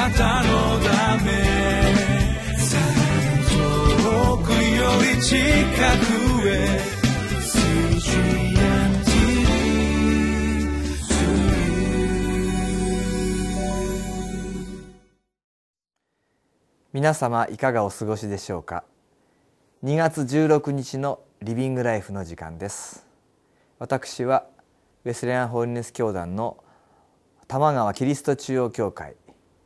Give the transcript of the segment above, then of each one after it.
なたのため遠くより近くへ皆様いかがお過ごしでしょうか？2月16日のリビングライフの時間です。私はウェスレアンホーリネス教団の玉川キリスト中央教会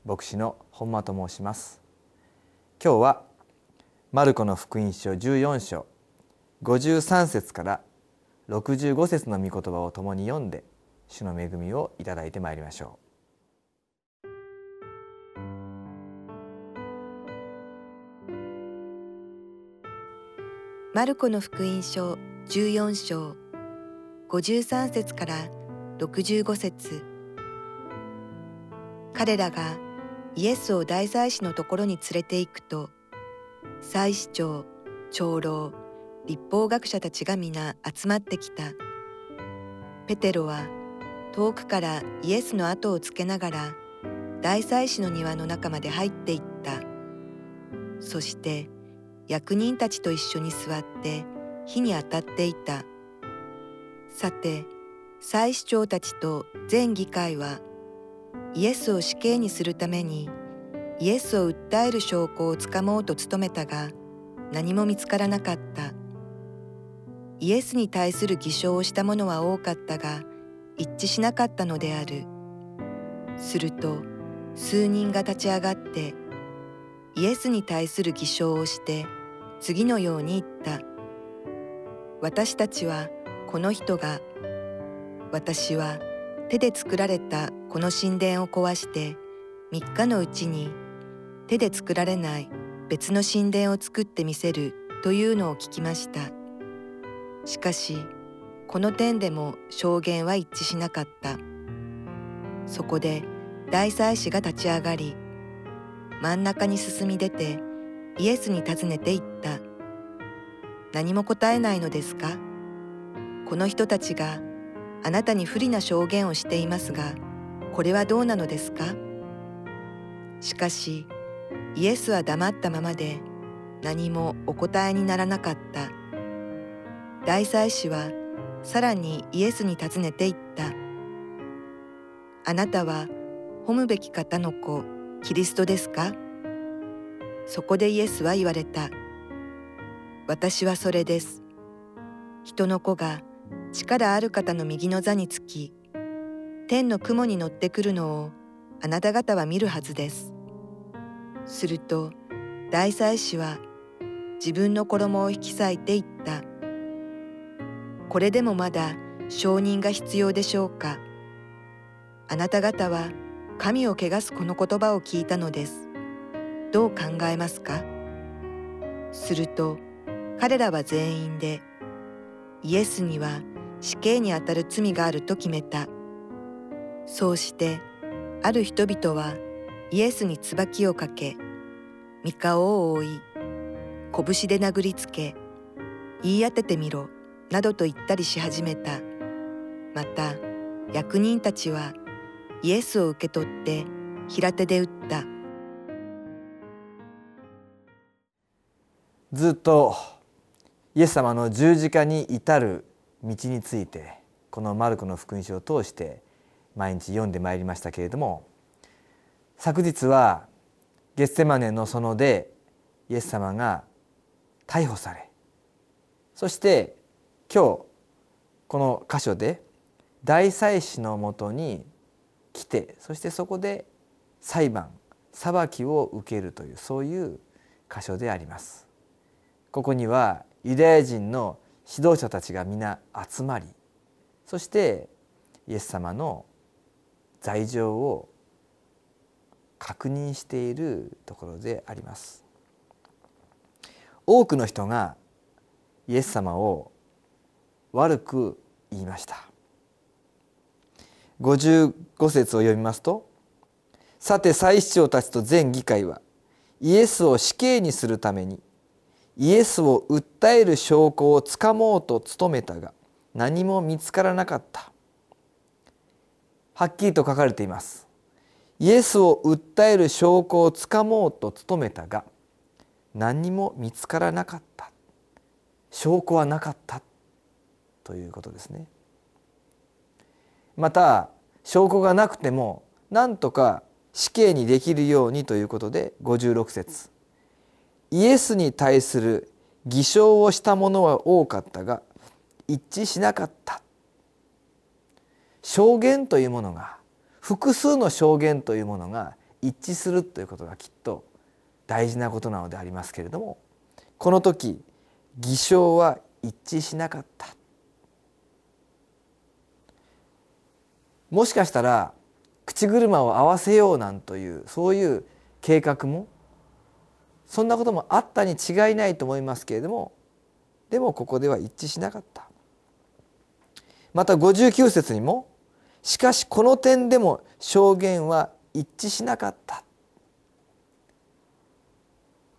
牧師の本間と申します。今日はマルコの福音書14章53節から65節の御言葉を共に読んで主の恵みをいただいてまいりましょう。マルコの福音書14章53節から65節。彼らがイエスを大祭司のところに連れて行くと祭司長長老立法学者たちが皆集まってきたペテロは遠くからイエスの後をつけながら大祭司の庭の中まで入っていったそして役人たちと一緒に座って火に当たっていた。さて、祭司長たちと全議会はイエスを死刑にするためにイエスを訴える証拠をつかもうと努めたが何も見つからなかった。イエスに対する偽証をした者は多かったが一致しなかったのである。すると数人が立ち上がってイエスに対する偽証をして次のように言った私たちはこの人が私は手で作られたこの神殿を壊して3日のうちに手で作られない別の神殿を作ってみせるというのを聞きました。しかしこの点でも証言は一致しなかった。そこで大祭司が立ち上がり真ん中に進み出てイエスに尋ねて言った。何も答えないのですか？この人たちがあなたに不利な証言をしていますがこれはどうなのですか？しかしイエスは黙ったままで何もお答えにならなかった大祭司はさらにイエスに尋ねて言ったあなたは褒むべき方の子キリストですか？そこでイエスは言われた。私はそれです。人の子が力ある方の右の座につき、天の雲に乗ってくるのをあなた方は見るはずです。すると大祭司は自分の衣を引き裂いていった。これでもまだ承認が必要でしょうか。あなた方は神を汚すこの言葉を聞いたのです。どう考えますか？すると彼らは全員でイエスには死刑にあたる罪があると決めた。そうしてある人々はイエスに椿をかけ、三顔を覆い、拳で殴りつけ、言い当ててみろ、などと言ったりし始めた。また、役人たちはイエスを受け取って平手で打ったずっとイエス様の十字架に至る道についてこのマルコの福音書を通して毎日読んでまいりましたけれども昨日はゲッセマネの園でイエス様が逮捕されそして今日この箇所で大祭司のもとに来てそしてそこで裁判裁きを受けるというそういう箇所であります。ここにはユダヤ人の指導者たちが皆集まりそしてイエス様の罪状を確認しているところであります。多くの人がイエス様を悪く言いました。55節を読みますと「さて祭司長たちと全議会はイエスを死刑にするためにイエスを訴える証拠をつかもうと努めたが何も見つからなかった」はっきりと書かれています。イエスを訴える証拠をつかもうと努めたが何も見つからなかった証拠はなかったということですね。また証拠がなくても何とか死刑にできるようにということで56節イエスに対する偽証をした者は多かったが一致しなかった。証言というものが複数の証言というものが一致するということがきっと大事なことなのでありますけれどもこの時偽証は一致しなかった。もしかしたら口車を合わせようなんというそういう計画もそんなこともあったに違いないと思いますけれどもでもここでは一致しなかった。また59節にも「しかしこの点でも証言は一致しなかった」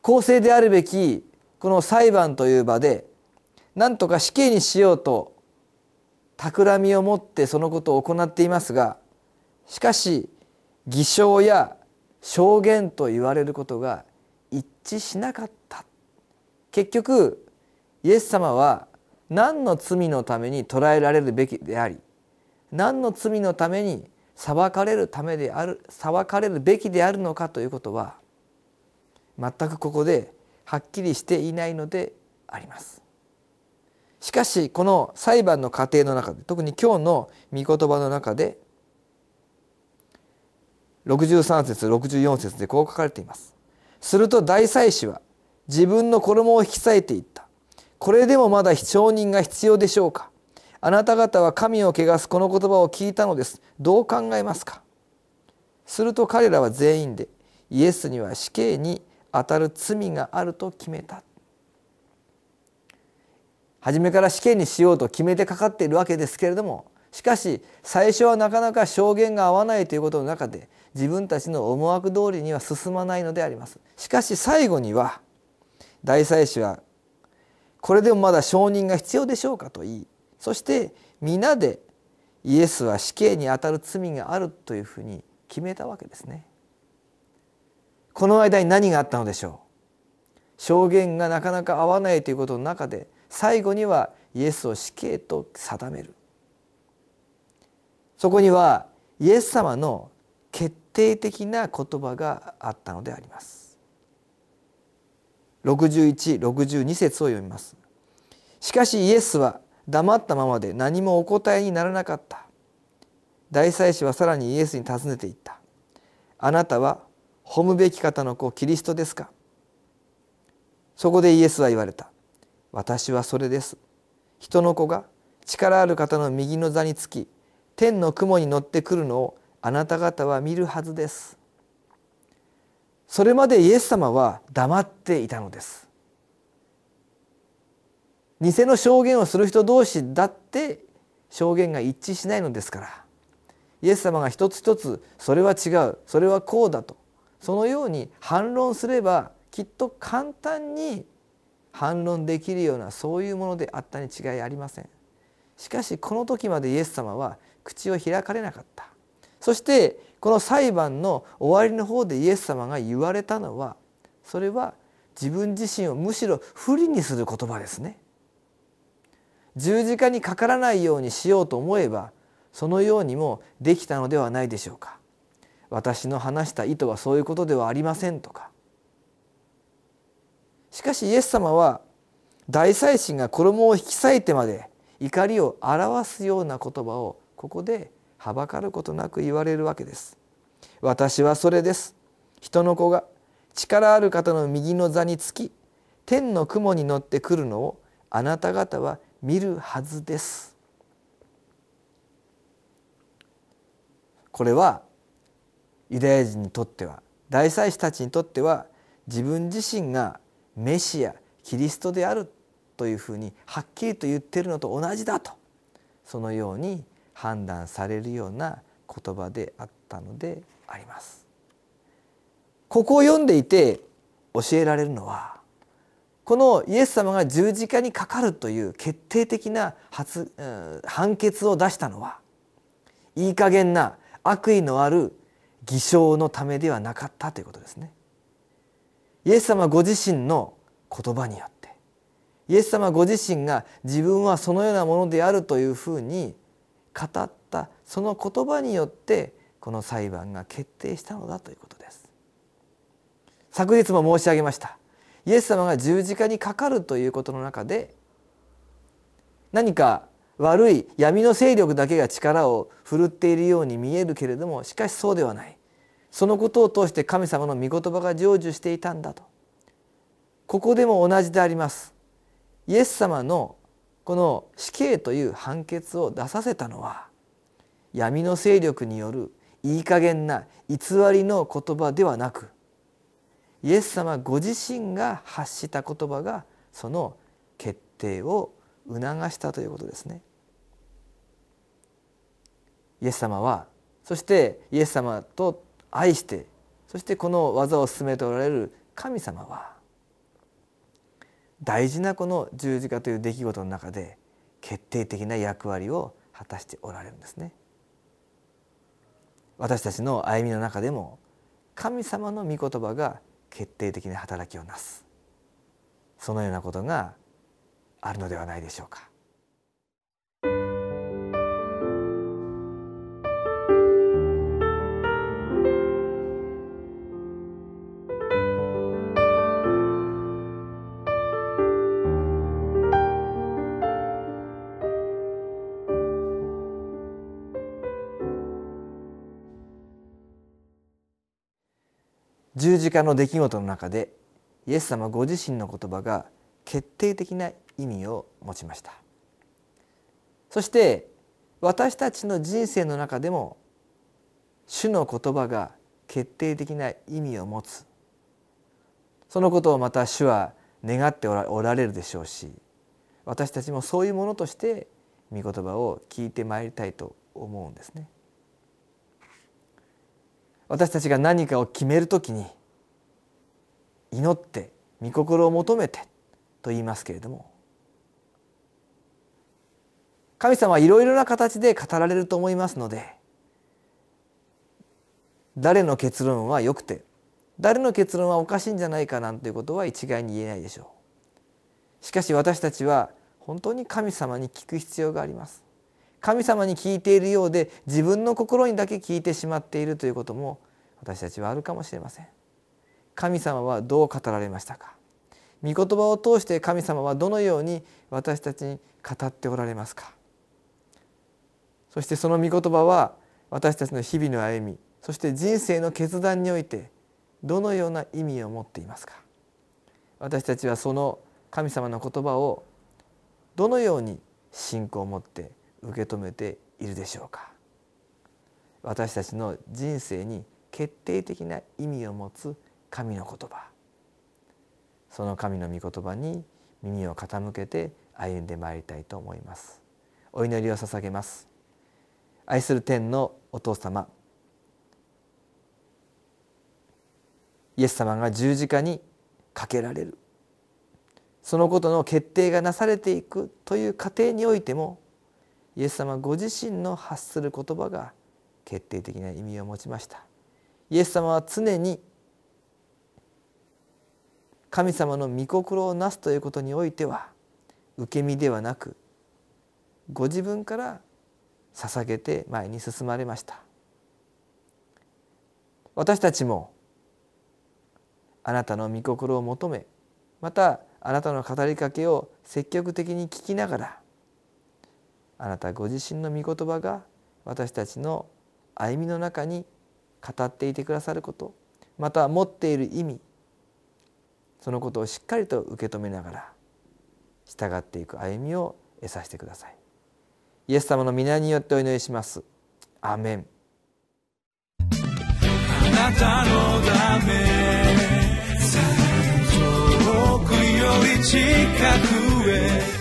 公正であるべきこの裁判という場で何とか死刑にしようと企みを持ってそのことを行っていますがしかし偽証や証言と言われることが致しなかった結局イエス様は何の罪のために捕らえられるべきであり何の罪のために裁かれるためである裁かれるべきであるのかということは全くここではっきりしていないのであります。しかしこの裁判の過程の中で特に今日の御言葉の中で63節64節でこう書かれています。すると大祭司は自分の衣を引き裂いていった。これでもまだ証人が必要でしょうか。あなた方は神を汚すこの言葉を聞いたのです。どう考えますかすると彼らは全員でイエスには死刑に当たる罪があると決めた。初めから死刑にしようと決めてかかっているわけですけれどもしかし最初はなかなか証言が合わないということの中で自分たちの思惑通りには進まないのであります。しかし最後には大祭司はこれでもまだ証人が必要でしょうかと言いそして皆でイエスは死刑にあたる罪があるというふうに決めたわけですね。この間に何があったのでしょう？証言がなかなか合わないということの中で最後にはイエスを死刑と定める。そこにはイエス様の決定的な言葉があったのであります。6162節を読みます。しかしイエスは黙ったままで何もお答えにならなかった。大祭司はさらにイエスに尋ねていった。あなたは褒むべき方の子キリストですか？そこでイエスは言われた。私はそれです。人の子が力ある方の右の座につき天の雲に乗ってくるのをあなた方は見るはずです。それまでイエス様は黙っていたのです。偽の証言をする人同士だって証言が一致しないのですから。イエス様が一つ一つそれは違うそれはこうだとそのように反論すればきっと簡単に反論できるようなそういうものであったに違いありません。しかしこの時までイエス様は口を開かれなかった。そしてこの裁判の終わりの方でイエス様が言われたのはそれは自分自身をむしろ不利にする言葉ですね。十字架にかからないようにしようと思えばそのようにもできたのではないでしょうか。私の話した意図はそういうことではありませんとか。しかしイエス様は大祭司が衣を引き裂いてまで怒りを表すような言葉をここではばかることなく言われるわけです。私はそれです。人の子が力ある方の右の座につき天の雲に乗ってくるのをあなた方は見るはずです。これはユダヤ人にとっては大祭司たちにとっては自分自身がメシアキリストであるというふうにはっきりと言ってるのと同じだと。そのように判断されるような言葉であったのであります。ここを読んでいて教えられるのはこのイエス様が十字架にかかるという決定的な発、判決を出したのはいい加減な悪意のある偽証のためではなかったということですねイエス様ご自身の言葉によってイエス様ご自身が自分はそのようなものであるというふうに語った。その言葉によってこの裁判が決定したのだということです。昨日も申し上げました。イエス様が十字架にかかるということの中で何か悪い闇の勢力だけが力を振るっているように見えるけれどもしかしそうではない。そのことを通して神様の御言葉が成就していたんだと。ここでも同じであります。イエス様のこの死刑という判決を出させたのは闇の勢力によるいい加減な偽りの言葉ではなくイエス様ご自身が発した言葉がその決定を促したということですね。イエス様はそしてイエス様と愛してそしてこの技を進めておられる神様は大事なこの十字架という出来事の中で決定的な役割を果たしておられるんですね。私たちの歩みの中でも神様の御言葉が決定的な働きをなすそのようなことがあるのではないでしょうか。十字架の出来事の中でイエス様ご自身の言葉が決定的な意味を持ちましたそして私たちの人生の中でも主の言葉が決定的な意味を持つそのことをまた主は願っておられるでしょうし私たちもそういうものとして御言葉を聞いてまいりたいと思うんですね。私たちが何かを決めるときに祈って御心を求めてと言いますけれども神様はいろいろな形で語られると思いますので誰の結論はよくて誰の結論はおかしいんじゃないかなんていうことは一概に言えないでしょう。しかし私たちは本当に神様に聞く必要があります。神様に聞いているようで自分の心にだけ聞いてしまっているということも私たちはあるかもしれません。神様はどう語られましたか？御言葉を通して神様はどのように私たちに語っておられますか？そしてその御言葉は私たちの日々の歩みそして人生の決断においてどのような意味を持っていますか？私たちはその神様の言葉をどのように信仰を持って受け止めているでしょうか。私たちの人生に決定的な意味を持つ神の言葉。その神の御言葉に耳を傾けて歩んでまいりたいと思います。お祈りを捧げます。愛する天のお父様。イエス様が十字架にかけられる。そのことの決定がなされていくという過程においてもイエス様ご自身の発する言葉が決定的な意味を持ちました。イエス様は常に神様の御心をなすということにおいては受け身ではなくご自分から捧げて前に進まれました。私たちもあなたの御心を求めまたあなたの語りかけを積極的に聞きながらあなたご自身の御言葉が私たちの歩みの中に語っていてくださることまた持っている意味そのことをしっかりと受け止めながら従っていく歩みを得させてください。イエス様の皆によってお祈りします。アーメン。あなたのため遠くより近くへ